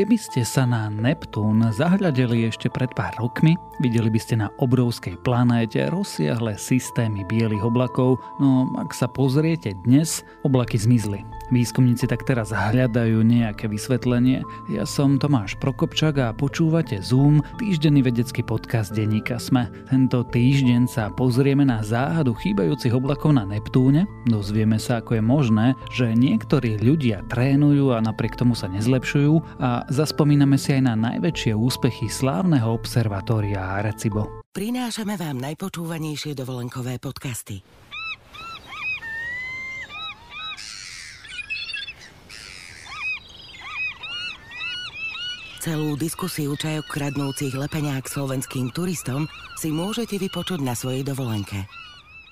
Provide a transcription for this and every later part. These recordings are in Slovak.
Keby ste sa na Neptún zahľadeli ešte pred pár rokmi, videli by ste na obrovskej planéte rozsiahle systémy bielých oblakov, no ak sa pozriete dnes, oblaky zmizli. Výskumníci tak teraz hľadajú nejaké vysvetlenie. Ja som Tomáš Prokopčak a počúvate Zoom, týždenný vedecký podcast denníka Sme. Tento týždeň sa pozrieme na záhadu chýbajúcich oblakov na Neptúne, dozvieme sa ako je možné, že niektorí ľudia trénujú a napriek tomu sa nezlepšujú a zaspomíname si aj na najväčšie úspechy slávneho observatória Arecibo. Prinášame vám najpočúvanejšie dovolenkové podcasty. Celú diskusiu čajok kradnúcich lepeňák slovenským turistom si môžete vypočuť na svojej dovolenke.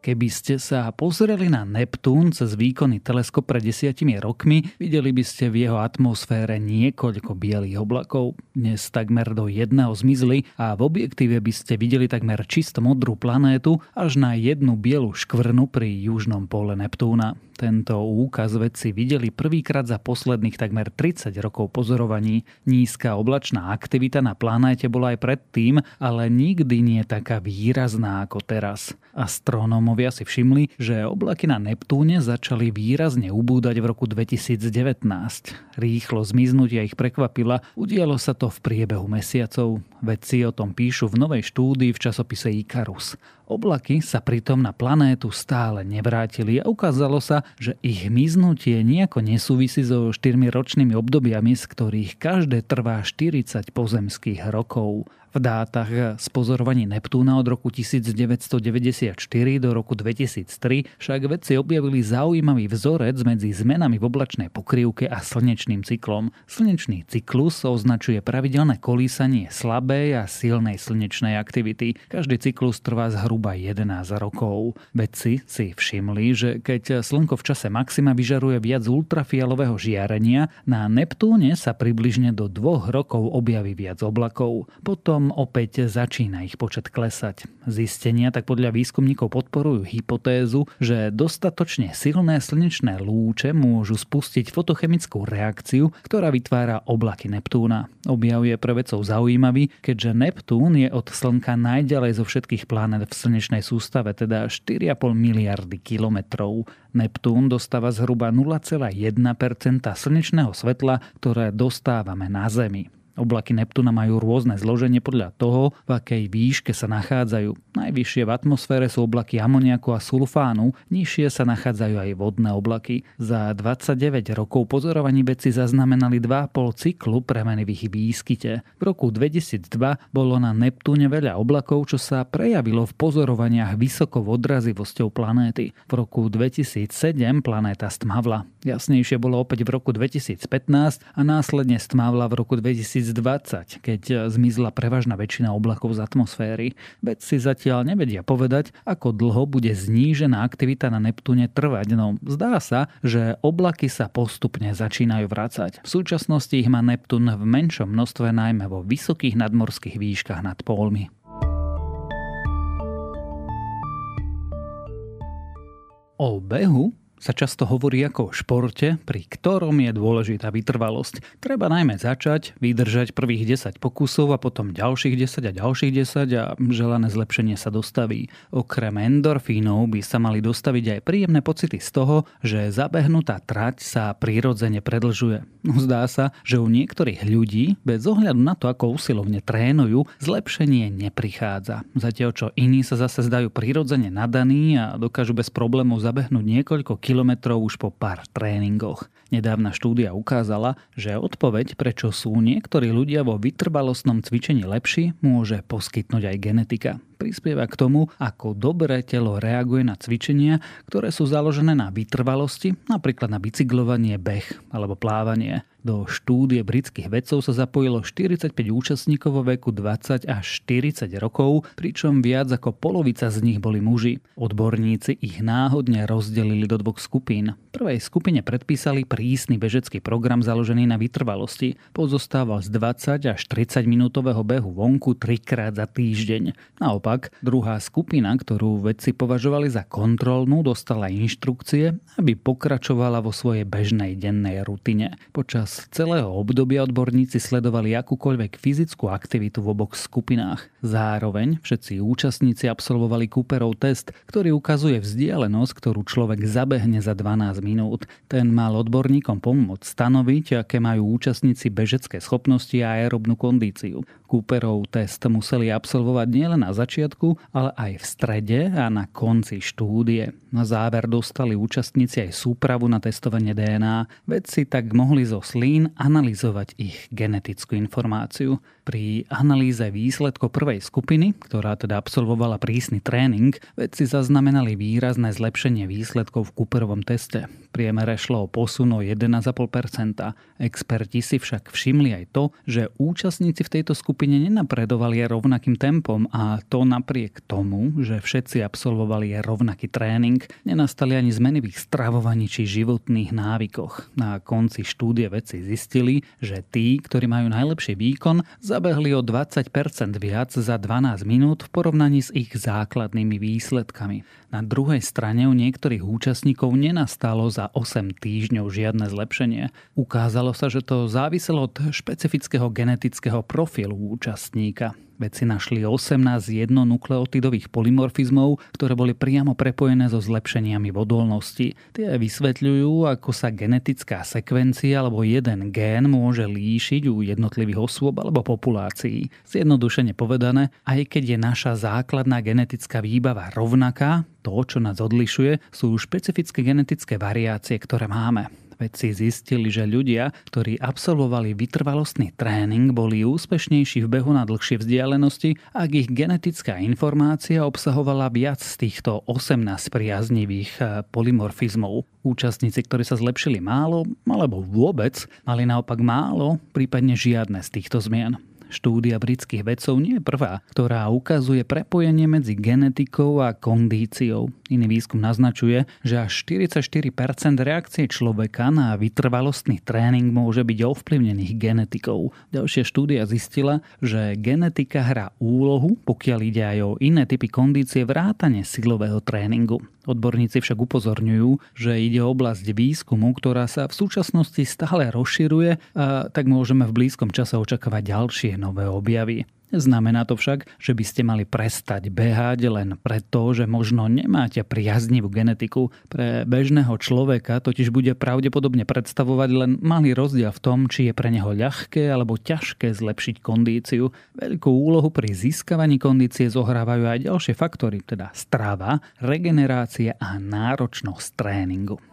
Keby ste sa pozreli na Neptún cez výkonný teleskop pred desiatimi rokmi, videli by ste v jeho atmosfére niekoľko bielých oblakov. Dnes takmer do jedného zmizli a v objektíve by ste videli takmer čisto modrú planétu až na jednu bielu škvrnu pri južnom pole Neptúna. Tento úkaz vedci videli prvýkrát za posledných takmer 30 rokov pozorovaní. Nízka oblačná aktivita na planéte bola aj predtým, ale nikdy nie taká výrazná ako teraz. Astronómovia si všimli, že oblaky na Neptúne začali výrazne ubúdať v roku 2019. Rýchlo zmiznutia ich prekvapila, udialo sa to v priebehu mesiacov. Vedci o tom píšu v novej štúdii v časopise Icarus. Oblaky sa pritom na planétu stále nevrátili a ukázalo sa, že ich miznutie nejako nesúvisí so 4 ročnými obdobiami, z ktorých každé trvá 40 pozemských rokov. V dátach z pozorovaní Neptúna od roku 1994 do roku 2003 však vedci objavili zaujímavý vzorec medzi zmenami v oblačnej pokrývke a slnečným cyklom. Slnečný cyklus označuje pravidelné kolísanie slabej a silnej slnečnej aktivity. Každý cyklus trvá zhruba 11 rokov. Vedci si všimli, že keď slnko v čase maxima vyžaruje viac ultrafialového žiarenia, na Neptúne sa približne do dvoch rokov objaví viac oblakov. Potom potom opäť začína ich počet klesať. Zistenia tak podľa výskumníkov podporujú hypotézu, že dostatočne silné slnečné lúče môžu spustiť fotochemickú reakciu, ktorá vytvára oblaky Neptúna. Objav je pre vedcov zaujímavý, keďže Neptún je od Slnka najďalej zo všetkých planet v slnečnej sústave, teda 4,5 miliardy kilometrov. Neptún dostáva zhruba 0,1% slnečného svetla, ktoré dostávame na Zemi. Oblaky Neptúna majú rôzne zloženie podľa toho, v akej výške sa nachádzajú. Najvyššie v atmosfére sú oblaky amoniaku a sulfánu, nižšie sa nachádzajú aj vodné oblaky. Za 29 rokov pozorovaní vedci zaznamenali 2,5 cyklu premeny v ich výskyte. V roku 2002 bolo na Neptúne veľa oblakov, čo sa prejavilo v pozorovaniach vysokou odrazivosťou planéty. V roku 2007 planéta stmavla. Jasnejšie bolo opäť v roku 2015 a následne stmavla v roku 2000 2020, keď e, zmizla prevažná väčšina oblakov z atmosféry. Vedci zatiaľ nevedia povedať, ako dlho bude znížená aktivita na Neptúne trvať, no zdá sa, že oblaky sa postupne začínajú vrácať. V súčasnosti ich má Neptún v menšom množstve najmä vo vysokých nadmorských výškach nad pólmi. O behu sa často hovorí ako o športe, pri ktorom je dôležitá vytrvalosť. Treba najmä začať, vydržať prvých 10 pokusov a potom ďalších 10 a ďalších 10 a želané zlepšenie sa dostaví. Okrem endorfínov by sa mali dostaviť aj príjemné pocity z toho, že zabehnutá trať sa prirodzene predlžuje. No zdá sa, že u niektorých ľudí, bez ohľadu na to, ako usilovne trénujú, zlepšenie neprichádza. Zatiaľ čo iní sa zase zdajú prirodzene nadaní a dokážu bez problémov zabehnúť niekoľko kilometrov už po pár tréningoch. Nedávna štúdia ukázala, že odpoveď, prečo sú niektorí ľudia vo vytrvalostnom cvičení lepší, môže poskytnúť aj genetika. Prispieva k tomu, ako dobre telo reaguje na cvičenia, ktoré sú založené na vytrvalosti, napríklad na bicyklovanie, beh alebo plávanie. Do štúdie britských vedcov sa zapojilo 45 účastníkov vo veku 20 až 40 rokov, pričom viac ako polovica z nich boli muži. Odborníci ich náhodne rozdelili do dvoch skupín. Prvej skupine predpísali prísny bežecký program založený na vytrvalosti. Pozostával z 20 až 30 minútového behu vonku trikrát za týždeň. Naopak, druhá skupina, ktorú vedci považovali za kontrolnú, dostala inštrukcie, aby pokračovala vo svojej bežnej dennej rutine. Počas Počas celého obdobia odborníci sledovali akúkoľvek fyzickú aktivitu v oboch skupinách. Zároveň všetci účastníci absolvovali Cooperov test, ktorý ukazuje vzdialenosť, ktorú človek zabehne za 12 minút. Ten mal odborníkom pomôcť stanoviť, aké majú účastníci bežecké schopnosti a aerobnú kondíciu. Cooperov test museli absolvovať nielen na začiatku, ale aj v strede a na konci štúdie. Na záver dostali účastníci aj súpravu na testovanie DNA. Vedci tak mohli zo slín analyzovať ich genetickú informáciu. Pri analýze výsledkov prvej skupiny, ktorá teda absolvovala prísny tréning, vedci zaznamenali výrazné zlepšenie výsledkov v Cooperovom teste. Priemere šlo o posun o 1,5%. Experti si však všimli aj to, že účastníci v tejto skupine nenapredovali rovnakým tempom a to napriek tomu, že všetci absolvovali rovnaký tréning, nenastali ani zmeny v ich stravovaní či životných návykoch. Na konci štúdie vedci zistili, že tí, ktorí majú najlepší výkon, zabehli o 20% viac za 12 minút v porovnaní s ich základnými výsledkami. Na druhej strane u niektorých účastníkov nenastalo za 8 týždňov žiadne zlepšenie. Ukázalo sa, že to záviselo od špecifického genetického profilu účastníka. Vedci našli 18 jednonukleotidových polymorfizmov, ktoré boli priamo prepojené so zlepšeniami v odolnosti. Tie vysvetľujú, ako sa genetická sekvencia alebo jeden gén môže líšiť u jednotlivých osôb alebo populácií. Zjednodušene povedané, aj keď je naša základná genetická výbava rovnaká, to, čo nás odlišuje, sú špecifické genetické variácie, ktoré máme vedci zistili, že ľudia, ktorí absolvovali vytrvalostný tréning, boli úspešnejší v behu na dlhšie vzdialenosti, ak ich genetická informácia obsahovala viac z týchto 18 priaznivých eh, polymorfizmov. Účastníci, ktorí sa zlepšili málo alebo vôbec, mali naopak málo, prípadne žiadne z týchto zmien. Štúdia britských vedcov nie je prvá, ktorá ukazuje prepojenie medzi genetikou a kondíciou. Iný výskum naznačuje, že až 44% reakcie človeka na vytrvalostný tréning môže byť ovplyvnených genetikou. Ďalšia štúdia zistila, že genetika hrá úlohu, pokiaľ ide aj o iné typy kondície vrátane silového tréningu. Odborníci však upozorňujú, že ide o oblasť výskumu, ktorá sa v súčasnosti stále rozširuje a tak môžeme v blízkom čase očakávať ďalšie nové objavy. Znamená to však, že by ste mali prestať behať len preto, že možno nemáte priaznivú genetiku. Pre bežného človeka totiž bude pravdepodobne predstavovať len malý rozdiel v tom, či je pre neho ľahké alebo ťažké zlepšiť kondíciu. Veľkú úlohu pri získavaní kondície zohrávajú aj ďalšie faktory, teda strava, regenerácia a náročnosť tréningu.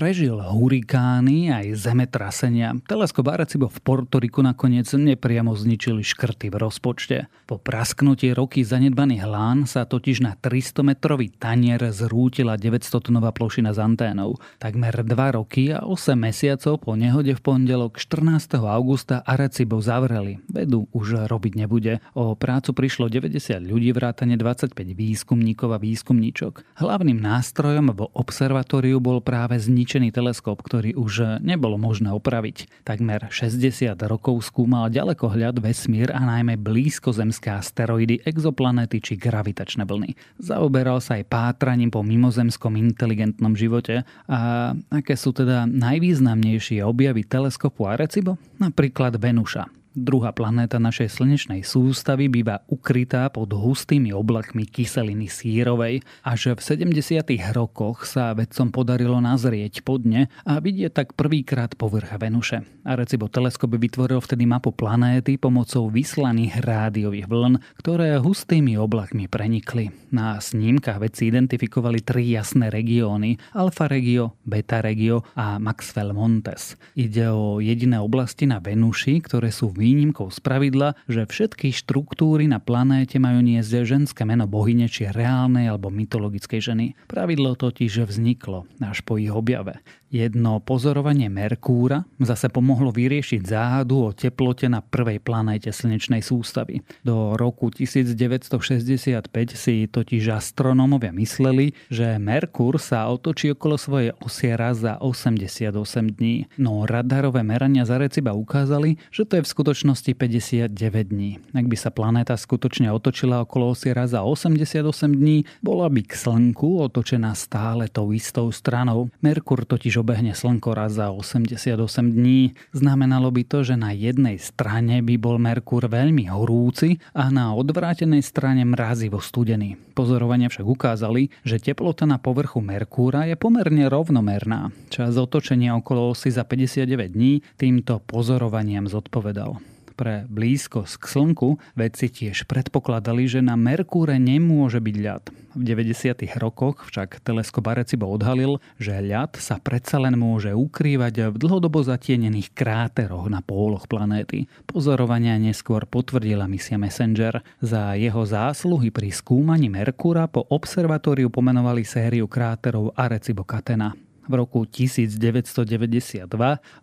Prežil hurikány aj zemetrasenia. Teleskop Arecibo v Portoriku nakoniec nepriamo zničili škrty v rozpočte. Po prasknutí roky zanedbaných hlán sa totiž na 300-metrový tanier zrútila 900-tonová plošina s anténou. Takmer 2 roky a 8 mesiacov po nehode v pondelok 14. augusta Arecibo zavreli. Vedu už robiť nebude. O prácu prišlo 90 ľudí, vrátane 25 výskumníkov a výskumníčok. Hlavným nástrojom vo observatóriu bol práve zničený zničený teleskop, ktorý už nebolo možné opraviť. Takmer 60 rokov skúmal ďalekohľad vesmír a najmä blízkozemské asteroidy, exoplanéty či gravitačné vlny. Zaoberal sa aj pátraním po mimozemskom inteligentnom živote a aké sú teda najvýznamnejšie objavy teleskopu Arecibo? Napríklad Venuša. Druhá planéta našej slnečnej sústavy býva ukrytá pod hustými oblakmi kyseliny sírovej. Až v 70. rokoch sa vedcom podarilo nazrieť podne a vidieť tak prvýkrát povrch Venuše. Arecibo teleskop vytvoril vtedy mapu planéty pomocou vyslaných rádiových vln, ktoré hustými oblakmi prenikli. Na snímkach vedci identifikovali tri jasné regióny Alfa Regio, Beta Regio a Maxwell Montes. Ide o jediné oblasti na Venuši, ktoré sú v výnimkou z pravidla, že všetky štruktúry na planéte majú niesť ženské meno bohyne či reálnej alebo mytologickej ženy. Pravidlo totiž vzniklo až po ich objave. Jedno pozorovanie Merkúra zase pomohlo vyriešiť záhadu o teplote na prvej planéte slnečnej sústavy. Do roku 1965 si totiž astronómovia mysleli, že Merkúr sa otočí okolo svojej osie raz za 88 dní, no radarové merania za Reciba ukázali, že to je v skutočnosti 59 dní. Ak by sa planéta skutočne otočila okolo osie raz za 88 dní, bola by k Slnku otočená stále tou istou stranou. Merkúr totiž obehne Slnko raz za 88 dní. Znamenalo by to, že na jednej strane by bol Merkúr veľmi horúci a na odvrátenej strane mrazivo studený. Pozorovania však ukázali, že teplota na povrchu Merkúra je pomerne rovnomerná. Čas otočenia okolo osy za 59 dní týmto pozorovaniam zodpovedal pre blízkosť k Slnku vedci tiež predpokladali, že na Merkúre nemôže byť ľad. V 90. rokoch však teleskop Arecibo odhalil, že ľad sa predsa len môže ukrývať v dlhodobo zatienených kráteroch na póloch planéty. Pozorovania neskôr potvrdila misia Messenger. Za jeho zásluhy pri skúmaní Merkúra po observatóriu pomenovali sériu kráterov Arecibo Catena. V roku 1992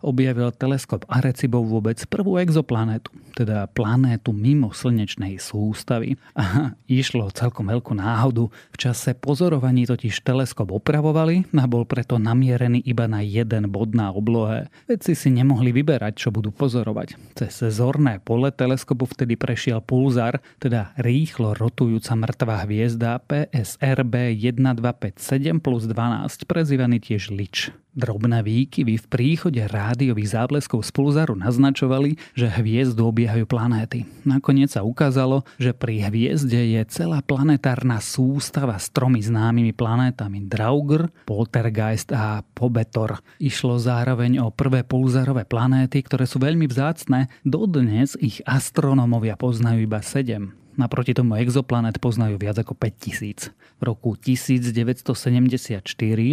objavil teleskop Arecibo vôbec prvú exoplanétu, teda planétu mimo slnečnej sústavy. A išlo celkom veľkú náhodu. V čase pozorovaní totiž teleskop opravovali a bol preto namierený iba na jeden bod na oblohe. Vedci si nemohli vyberať, čo budú pozorovať. Cez zorné pole teleskopu vtedy prešiel pulzar, teda rýchlo rotujúca mŕtva hviezda PSRB 1257 plus 12, prezývaný tiež lič. Drobné výkyvy v príchode rádiových zábleskov z pulzaru naznačovali, že hviezdu obiehajú planéty. Nakoniec sa ukázalo, že pri hviezde je celá planetárna sústava s tromi známymi planétami Draugr, Poltergeist a Pobetor. Išlo zároveň o prvé pulzarové planéty, ktoré sú veľmi vzácne. Dodnes ich astronómovia poznajú iba sedem. Naproti tomu exoplanet poznajú viac ako 5000. V roku 1974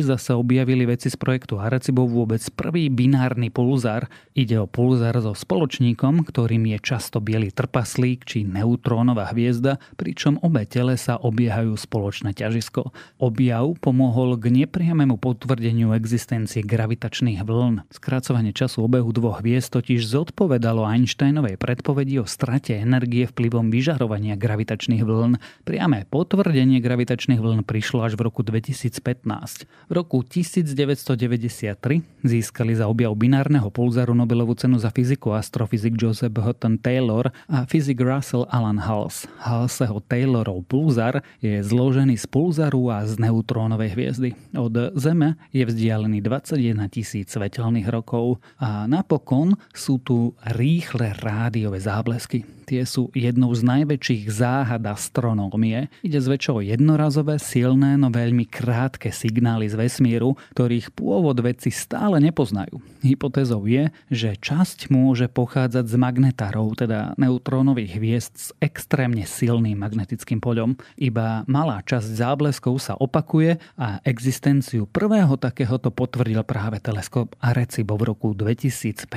zase objavili veci z projektu Arecibo vôbec prvý binárny pulzár. Ide o pulzár so spoločníkom, ktorým je často biely trpaslík či neutrónová hviezda, pričom obe tele sa obiehajú spoločné ťažisko. Objav pomohol k nepriamému potvrdeniu existencie gravitačných vln. Skracovanie času obehu dvoch hviezd totiž zodpovedalo Einsteinovej predpovedi o strate energie vplyvom vyžarovania gravitačných vln. Priame potvrdenie gravitačných vln prišlo až v roku 2015. V roku 1993 získali za objav binárneho pulzáru Nobelovú cenu za fyziku astrofyzik Joseph Houghton Taylor a fyzik Russell Alan Hals. Halsého Taylorov pulzár je zložený z pulzaru a z neutrónovej hviezdy. Od Zeme je vzdialený 21 tisíc svetelných rokov a napokon sú tu rýchle rádiové záblesky. Tie sú jednou z najväčších záhad astronómie. Ide zväčšo o jednorazové, silné, no veľmi krátke signály z vesmíru, ktorých pôvod vedci stále nepoznajú. Hypotézou je, že časť môže pochádzať z magnetárov, teda neutrónových hviezd s extrémne silným magnetickým poľom. Iba malá časť zábleskov sa opakuje a existenciu prvého takéhoto potvrdil práve teleskop Arecibo v roku 2015.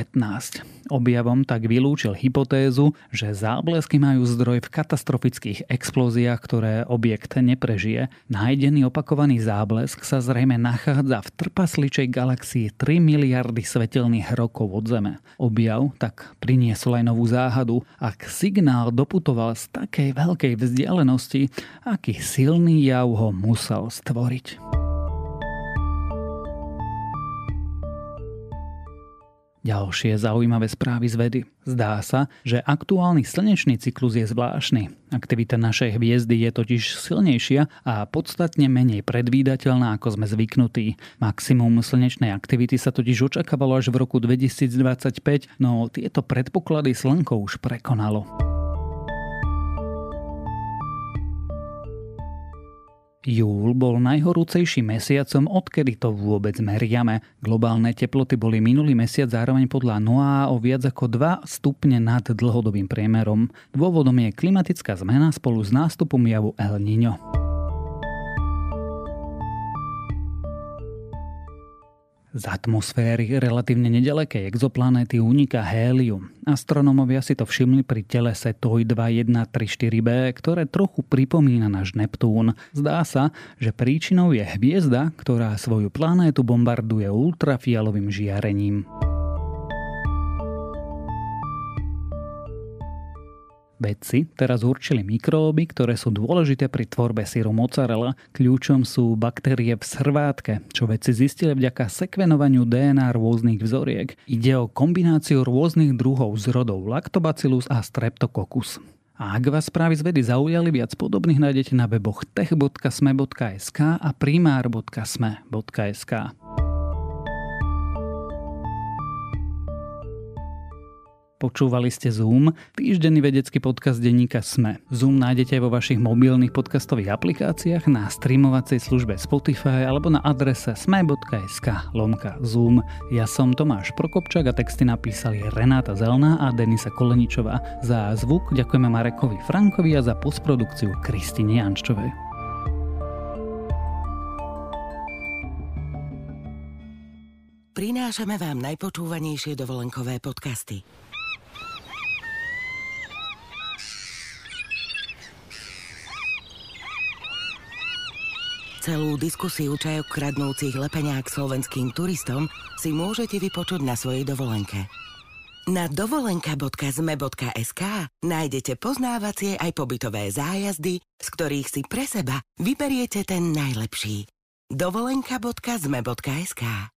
Objavom tak vylúčil hypotézu, že záblesky majú zdroj v katastrofických explóziách, ktoré objekt neprežije. Nájdený opakovaný záblesk sa zrejme nachádza v trpasličej galaxii 3 miliardy svetelných rokov od Zeme. Objav tak priniesol aj novú záhadu, ak signál doputoval z takej veľkej vzdialenosti, aký silný jav ho musel stvoriť. Ďalšie zaujímavé správy z vedy. Zdá sa, že aktuálny slnečný cyklus je zvláštny. Aktivita našej hviezdy je totiž silnejšia a podstatne menej predvídateľná, ako sme zvyknutí. Maximum slnečnej aktivity sa totiž očakávalo až v roku 2025, no tieto predpoklady Slnko už prekonalo. Júl bol najhorúcejším mesiacom, odkedy to vôbec meriame. Globálne teploty boli minulý mesiac zároveň podľa NOAA o viac ako 2 stupne nad dlhodobým priemerom. Dôvodom je klimatická zmena spolu s nástupom javu El Niño. Z atmosféry relatívne nedalekej exoplanéty uniká hélium. Astronómovia si to všimli pri telese TOI 2134b, ktoré trochu pripomína náš Neptún. Zdá sa, že príčinou je hviezda, ktorá svoju planétu bombarduje ultrafialovým žiarením. Vedci teraz určili mikróby, ktoré sú dôležité pri tvorbe syru mozzarella. Kľúčom sú baktérie v srvátke, čo vedci zistili vďaka sekvenovaniu DNA rôznych vzoriek. Ide o kombináciu rôznych druhov zrodov Lactobacillus a Streptococcus. A ak vás správy z vedy zaujali, viac podobných nájdete na weboch tech.sme.sk a primár.sme.sk. Počúvali ste Zoom, týždenný vedecký podcast denníka SME. Zoom nájdete vo vašich mobilných podcastových aplikáciách, na streamovacej službe Spotify alebo na adrese sme.sk lomka Zoom. Ja som Tomáš Prokopčak a texty napísali Renáta Zelná a Denisa Koleničová. Za zvuk ďakujeme Marekovi Frankovi a za postprodukciu Kristine Jančovej. Prinášame vám najpočúvanejšie dovolenkové podcasty. Celú diskusiu čajok kradnúcich lepeňák slovenským turistom si môžete vypočuť na svojej dovolenke. Na dovolenka.zme.sk nájdete poznávacie aj pobytové zájazdy, z ktorých si pre seba vyberiete ten najlepší. dovolenka.zme.sk